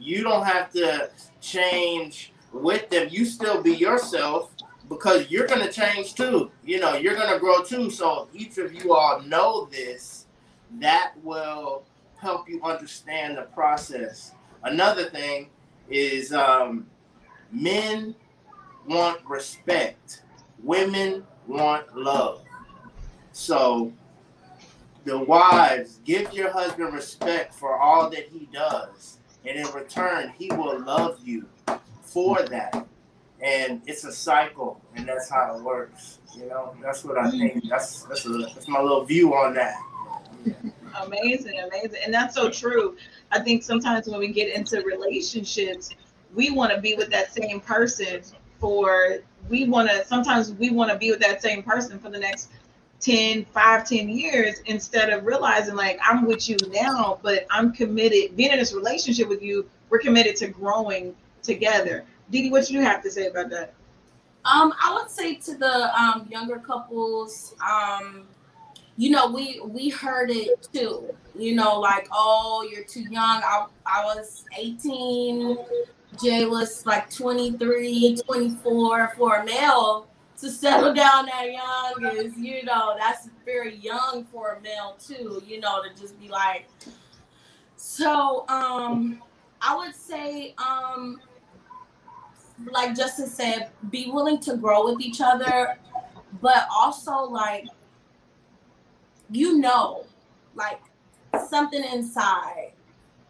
You don't have to change with them. You still be yourself because you're going to change too. You know, you're going to grow too. So each of you all know this. That will help you understand the process. Another thing is um, men want respect, women want love. So, the wives, give your husband respect for all that he does, and in return, he will love you for that. And it's a cycle, and that's how it works. You know, that's what I think. Mm-hmm. That's that's, a, that's my little view on that. amazing, amazing, and that's so true. I think sometimes when we get into relationships, we want to be with that same person for we want to sometimes we want to be with that same person for the next 10 5 10 years instead of realizing like i'm with you now but i'm committed being in this relationship with you we're committed to growing together Didi, what you have to say about that Um, I would say to the um, younger couples, um, you know, we we heard it too. You know, like, oh, you're too young. I, I was 18. Jay was like 23, 24 for a male to settle down that young is, you know, that's very young for a male too, you know, to just be like. So, um, I would say, um, like Justin said, be willing to grow with each other, but also like you know, like something inside,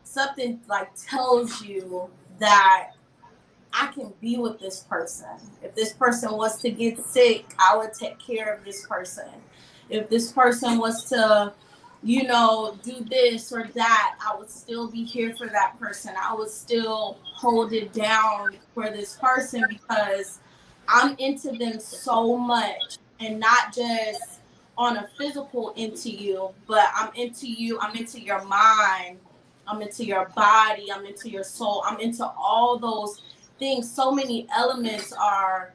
something like tells you that I can be with this person. If this person was to get sick, I would take care of this person. If this person was to, you know, do this or that, I would still be here for that person. I would still hold it down for this person because I'm into them so much and not just on a physical into you, but I'm into you, I'm into your mind, I'm into your body, I'm into your soul, I'm into all those So many elements are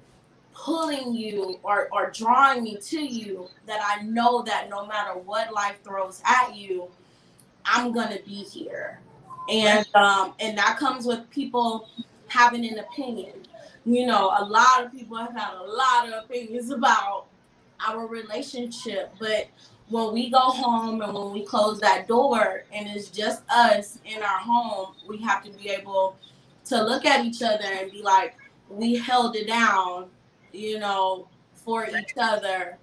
pulling you or, or drawing me to you that I know that no matter what life throws at you, I'm gonna be here. And um and that comes with people having an opinion. You know, a lot of people have had a lot of opinions about our relationship, but when we go home and when we close that door and it's just us in our home, we have to be able to look at each other and be like, we held it down, you know, for each other,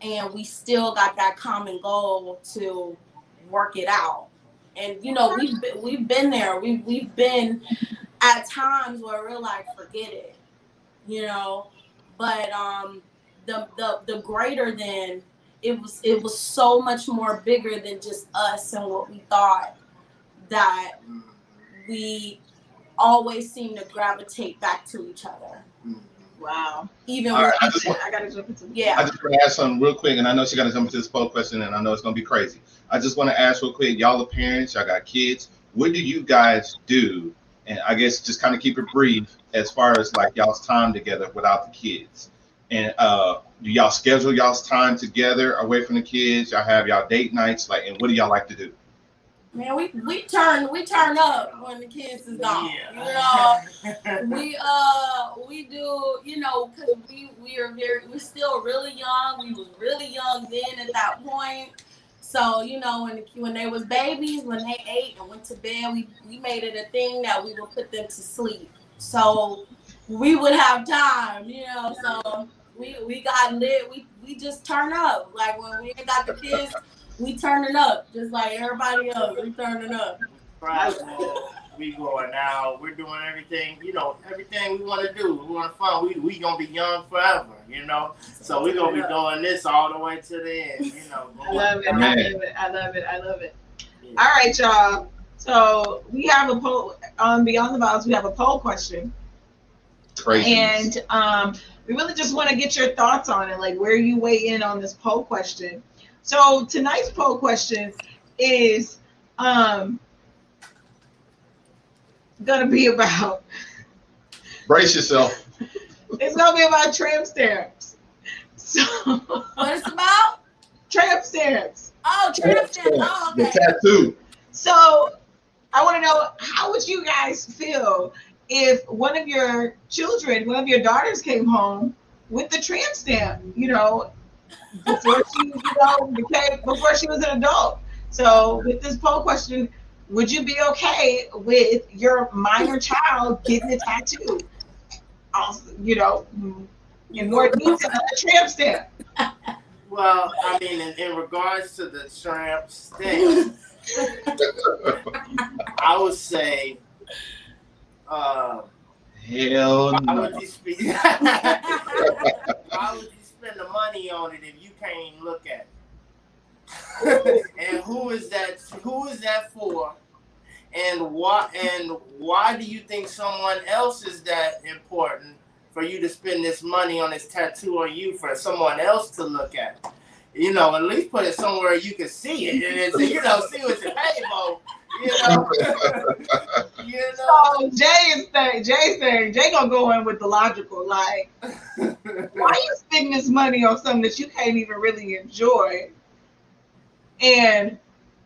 and we still got that common goal to work it out. And you know, we've been, we've been there. We've we've been at times where we're like, forget it, you know. But um, the the the greater than it was it was so much more bigger than just us and what we thought that we always seem to gravitate back to each other. wow Even All right, I just i gotta jump into yeah. I just want to ask something real quick, and I know she got to jump into this poll question, and I know it's gonna be crazy. I just want to ask real quick, y'all are parents, y'all got kids. What do you guys do? And I guess just kind of keep it brief as far as like y'all's time together without the kids. And uh, do y'all schedule y'all's time together away from the kids? Y'all have y'all date nights, like, and what do y'all like to do? Man, we, we turn we turn up when the kids is gone. Yeah. You know, we uh we do you know because we we are very we're still really young. We was really young then at that point. So you know when when they was babies, when they ate and went to bed, we we made it a thing that we would put them to sleep. So we would have time, you know. So we we got lit. We we just turn up like when we got the kids. We turning up just like everybody else. We turning up. Right. We going out. We're doing everything. You know, everything we want to do. We want to fun. We we gonna be young forever. You know. So we gonna be doing this all the way to the end. You know. I love it. I love it. I love it. I love it. All right, y'all. So we have a poll on Beyond the Vowz. We have a poll question, Crazy. and um, we really just want to get your thoughts on it, like where you weigh in on this poll question. So tonight's poll question is um, gonna be about. Brace yourself. It's gonna be about tramp stamps. So what is about? tramp stamps. Oh, tramp stamp. Oh, The tattoo. So I want to know how would you guys feel if one of your children, one of your daughters came home with the tramp stamp, you know, before she, you know, became before she was an adult. So with this poll question, would you be okay with your minor child getting a tattoo? Also, you know, in more detail, a tramp stamp. Well, I mean, in, in regards to the tramp stamp, I would say, uh, Hell why no. would you spend? why would spend the money on it if you can't even look at it? and who is that? Who is that for? And why? And why do you think someone else is that important for you to spend this money on this tattoo on you for someone else to look at? You know, at least put it somewhere you can see it, and it's, you know, see what you pay for. You know, you know. So Jay is saying, Jay saying, Jay gonna go in with the logical, like, why you spending this money on something that you can't even really enjoy? And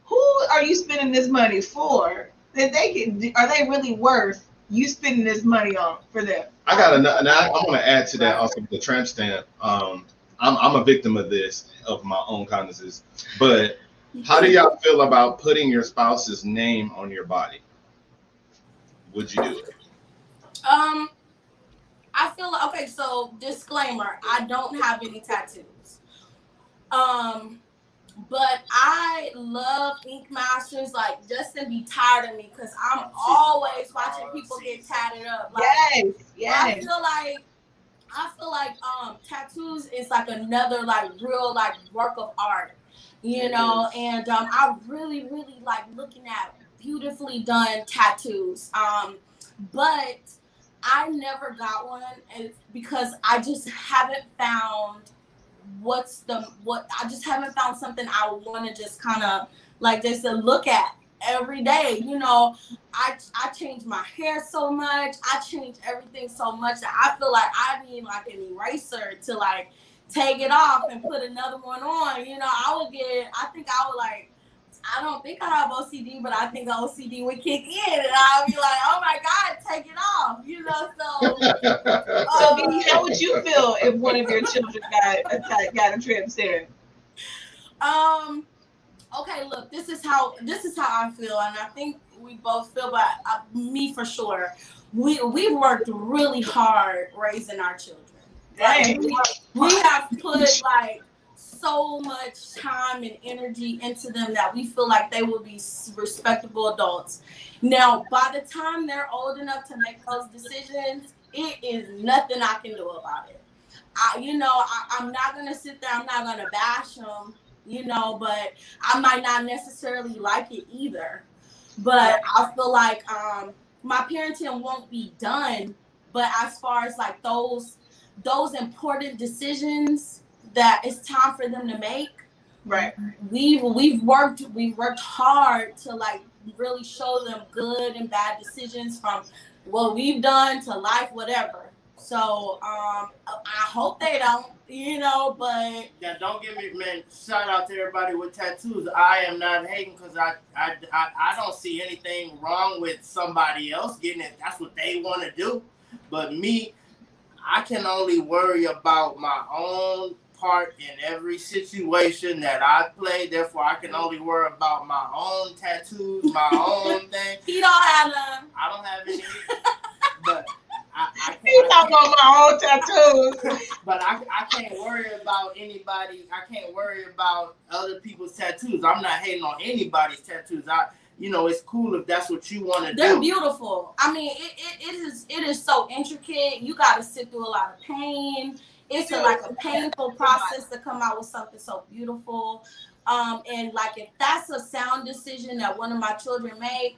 who are you spending this money for? That they can, are they really worth you spending this money on for them? I got another. Now I want to add to that also the tramp stamp. Um, I'm I'm a victim of this of my own kindnesses. But how do y'all feel about putting your spouse's name on your body? Would you do it? Um, I feel like okay. So disclaimer: I don't have any tattoos. Um, but I love Ink Masters. Like Justin be tired of me because I'm always watching people get tatted up. Like, Yes, I feel like I feel like um tattoos is like another like real like work of art, you know, and um I really really like looking at beautifully done tattoos. Um but I never got one and because I just haven't found what's the what I just haven't found something I want to just kind of like just to look at every day. You know, I I change my hair so much. I change everything so much that I feel like I need like an eraser to like take it off and put another one on. You know, I would get. I think I would like. I don't think I have OCD, but I think OCD would kick in, and I'll be like, "Oh my god, take it off!" You know, so So, um, how would you feel if one of your children got a, ta- got a tramp stamp? Um. Okay, look. This is how this is how I feel, and I think we both feel. But uh, me for sure, we we've worked really hard raising our children. Like, we, have put like so much time and energy into them that we feel like they will be respectable adults. Now, by the time they're old enough to make those decisions, it is nothing I can do about it. I, you know, I, I'm not gonna sit there. I'm not gonna bash them. You know, but I might not necessarily like it either. But I feel like um, my parenting won't be done. But as far as like those those important decisions that it's time for them to make, Right. we've we've worked we've worked hard to like really show them good and bad decisions from what we've done to life, whatever. So um, I hope they don't, you know, but Yeah, don't give me man. Shout out to everybody with tattoos. I am not hating because I, I I I don't see anything wrong with somebody else getting it. That's what they want to do. But me, I can only worry about my own part in every situation that I play. Therefore, I can only worry about my own tattoos, my own thing. he don't have them. I don't have any, but I, I He can't. talking about my own tattoos. But I, I can't worry about anybody. I can't worry about other people's tattoos. I'm not hating on anybody's tattoos. I you know, it's cool if that's what you want to do. They're beautiful. I mean, it, it, it is it is so intricate. You got to sit through a lot of pain. It's a, like a painful process to come out with something so beautiful. Um, and like if that's a sound decision that one of my children made,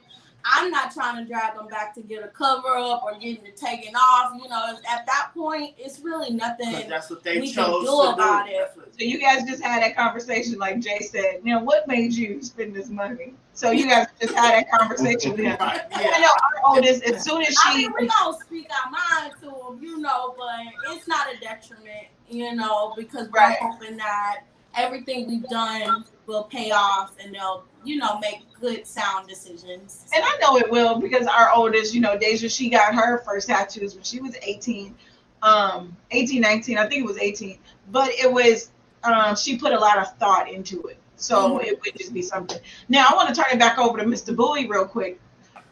I'm not trying to drag them back to get a cover up or getting it taken off. You know, at that point, it's really nothing. that's what they we can do to about do. it. So you guys just had that conversation, like Jay said. You know, what made you spend this money? So you guys just had that conversation with him. Right, I yeah. know our oldest, as soon as I she, mean, we don't speak our mind to them, you know, but it's not a detriment, you know, because we're Right. hoping that everything we've done will pay off and they'll, you know, make good sound decisions. and I know it will because our oldest, you know, Deja, she got her first tattoos when she was 18, um, 18, 19, I think it was 18, but it was, um, she put a lot of thought into it. So it would just be something. Now I want to turn it back over to Mr. Bowie real quick,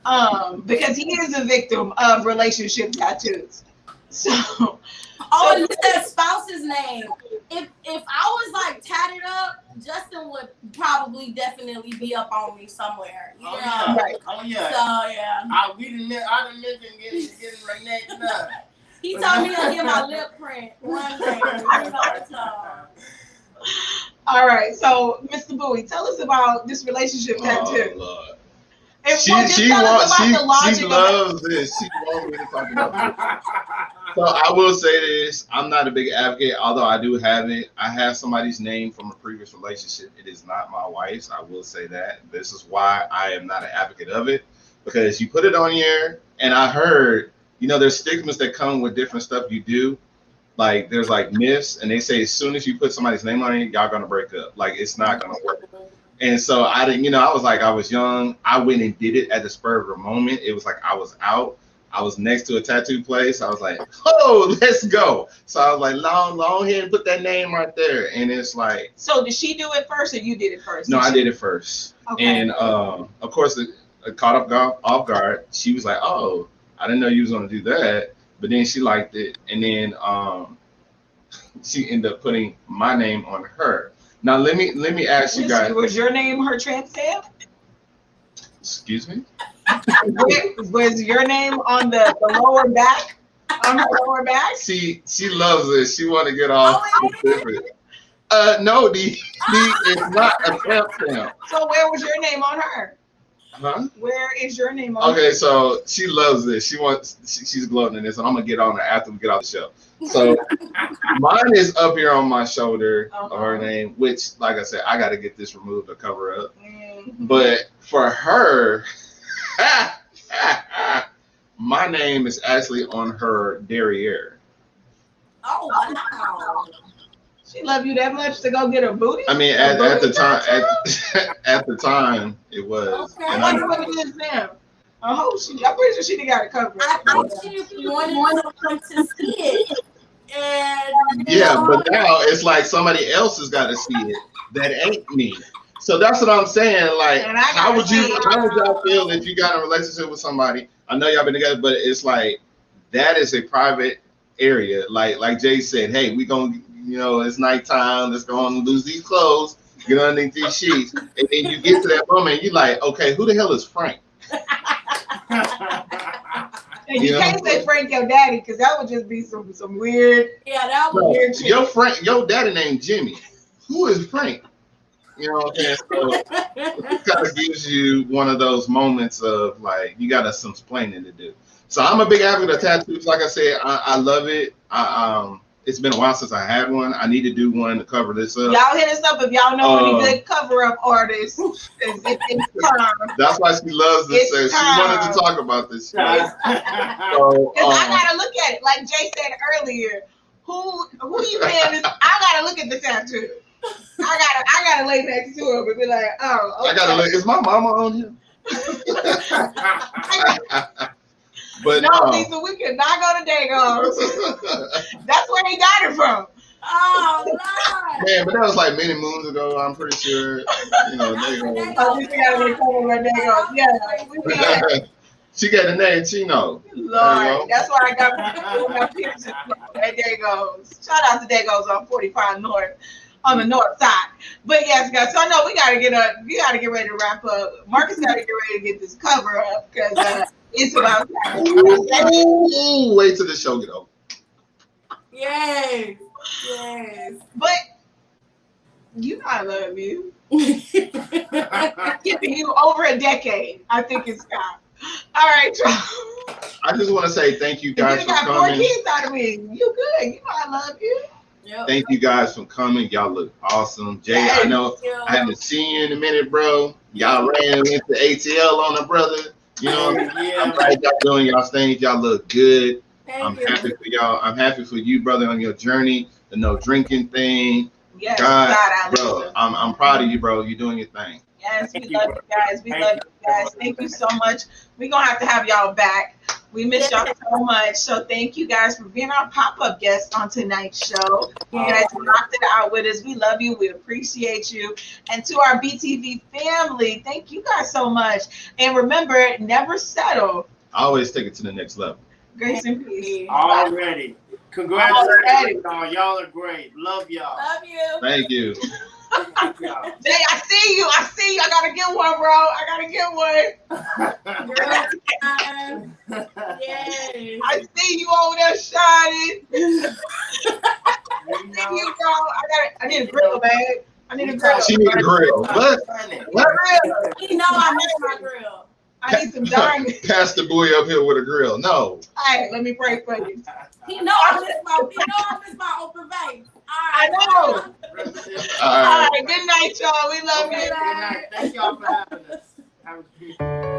um, because he is a victim of relationship tattoos. So, Oh, So- and said spouse's name. If if I was like tatted up, Justin would probably definitely be up on me somewhere. You Oh know. yeah. Right. Oh So yeah. yeah. I we didn't. I didn't mention getting getting Renee up. He told me to get my lip print one day. You know, so. all right. So, Mr. Bowie, tell us about this relationship Oh, tattoo. Lord. And She she wants she, she loves this. She wants me to talk about this. So I will say this: I'm not a big advocate, although I do have it. I have somebody's name from a previous relationship. It is not my wife's. I will say that. This is why I am not an advocate of it because you put it on here, and I heard, you know, there's stigmas that come with different stuff you do. Like there's like myths, and they say as soon as you put somebody's name on it, y'all gonna break up. Like it's not gonna work. And so I didn't, you know, I was like, I was young. I went and did it at the spur of the moment. It was like I was out. I was next to a tattoo place. I was like, oh, let's go. So I was like, long, long here and put that name right there. And it's like, So, did she do it first, or you did it first? no, I did it first. Okay. And um, of course, it, it caught up guard, off guard. She was like, oh, I didn't know you was gonna do that. But then she liked it, and then um, she ended up putting my name on her. Now let me let me ask you guys. was your name her tramp stamp? Excuse me. was, was your name on the, the lower back? On her lower back? She she loves it. She want to get off Oh, different. Uh, no, the the is not a tramp stamp. So, where was your name on her? Huh? Where is your name on Okay, so she loves this. She wants. She, she's gloating in this, and I'm gonna get on her after we get off the show. So mine is up here on my shoulder of her name, which, like I said, I got to get this removed to cover up. Mhm. But for her, my name is actually on her derriere. Oh wow. She love you that much to go get her booty? I mean, at, at the time, at, at the time, it was. Okay. I I, wonder what it is now. I hope she. I'm pretty sure she done got it covered. I, I think you wanted someone to see it. And yeah, but now it's like somebody else has got to see it that ain't me. So that's what I'm saying. Like, how would you? It. How would y'all uh, feel if you got a relationship with somebody? I know y'all been together, but it's like that is a private area. Like, like Jay said, hey, we gonna, you know, it's nighttime. Let's go on and lose these clothes, get underneath these sheets, and then you get to that moment, you're like, okay, who the hell is Frank? And you Yeah. can't say Frank your daddy because that would just be some some weird. yeah, that No, was Weird shit. your Frank, your daddy named Jimmy. Who is Frank? You know what I'm saying? So, it kind of gives you one of those moments of like you got some explaining to do. So I'm a big advocate of tattoos. Like I said, I, I love it. I, um, it's been a while since I had one. I need to do one to cover this up. Y'all hit us up if y'all know Uh, any good cover up artists. It's, it's time. That's why she loves this. It's she wanted to talk about this. shit. Right. So, Because I um, gotta look at it. Like Jay said earlier, who who you man is I gotta look at the tattoo. I gotta I gotta lay next to him and be like, oh, okay. I gotta look. Is my mama on here? but No, um, Lisa, we could not go to Dagos. That's where he got it from. oh Lord. Man, but that was like many moons ago. I'm pretty sure. You know, they. Oh, we gotta recover where Dagos. Yeah, we can. she got the name Chino. There Lord, that's why I got my pictures at Dagos. Shout out to Dagos on 45 North. On the north side. But yes, guys. So I know we gotta get up. We gotta get ready to wrap up. Marcus gotta get ready to get this cover up because uh, it's about time. Ooh, wait till the show get over. Yes. Yes. But you know I love you. Giving you over a decade. I think it's time. All right, y'all. I just want to say thank you You guys for got four kids out of me. You good. You know I love you. Yep. Thank you guys for coming. Y'all look awesome. Jay, I know I haven't seen you in a minute, bro. Y'all ran into ATL on a brother. You know, I'm yeah, glad y'all doing y'all things. Y'all look good. Thank I'm Thank happy for y'all. I'm happy for you, brother, on your journey. The no drinking thing. Yes, God, God, bro, I'm, I'm proud of you, bro. You're doing your thing. Yes, we Thank you, love you guys. We Thank love you. you guys. Thank you so much. We're gonna have to have y'all back. We miss y'all so much. So thank you guys for being our pop-up guests on tonight's show. You guys knocked it out with us. We love you. We appreciate you. And to our BTV family, thank you guys so much. And remember, never settle. I always take it to the next level. Grace and peace. already. Congratulations, y'all. Y'all are great. Love y'all. Love you. Thank you. Thank y'all. Jay, I see you. I see you. I gotta get one, bro. I gotta get one. Girl time. Yes. I see you over there shining. You See you, bro. I got. I need a grill, man. I need a grill. She need a grill. What? What grill? You know I need my grill. I need some diamonds. Pass the boy up here with a grill. No. Hey, let me pray for you. He know I miss my. He know I miss my open vein. I All right. All All right. right. Good night, y'all. We love Okay, you. good night. Thank y'all for having us. Have a good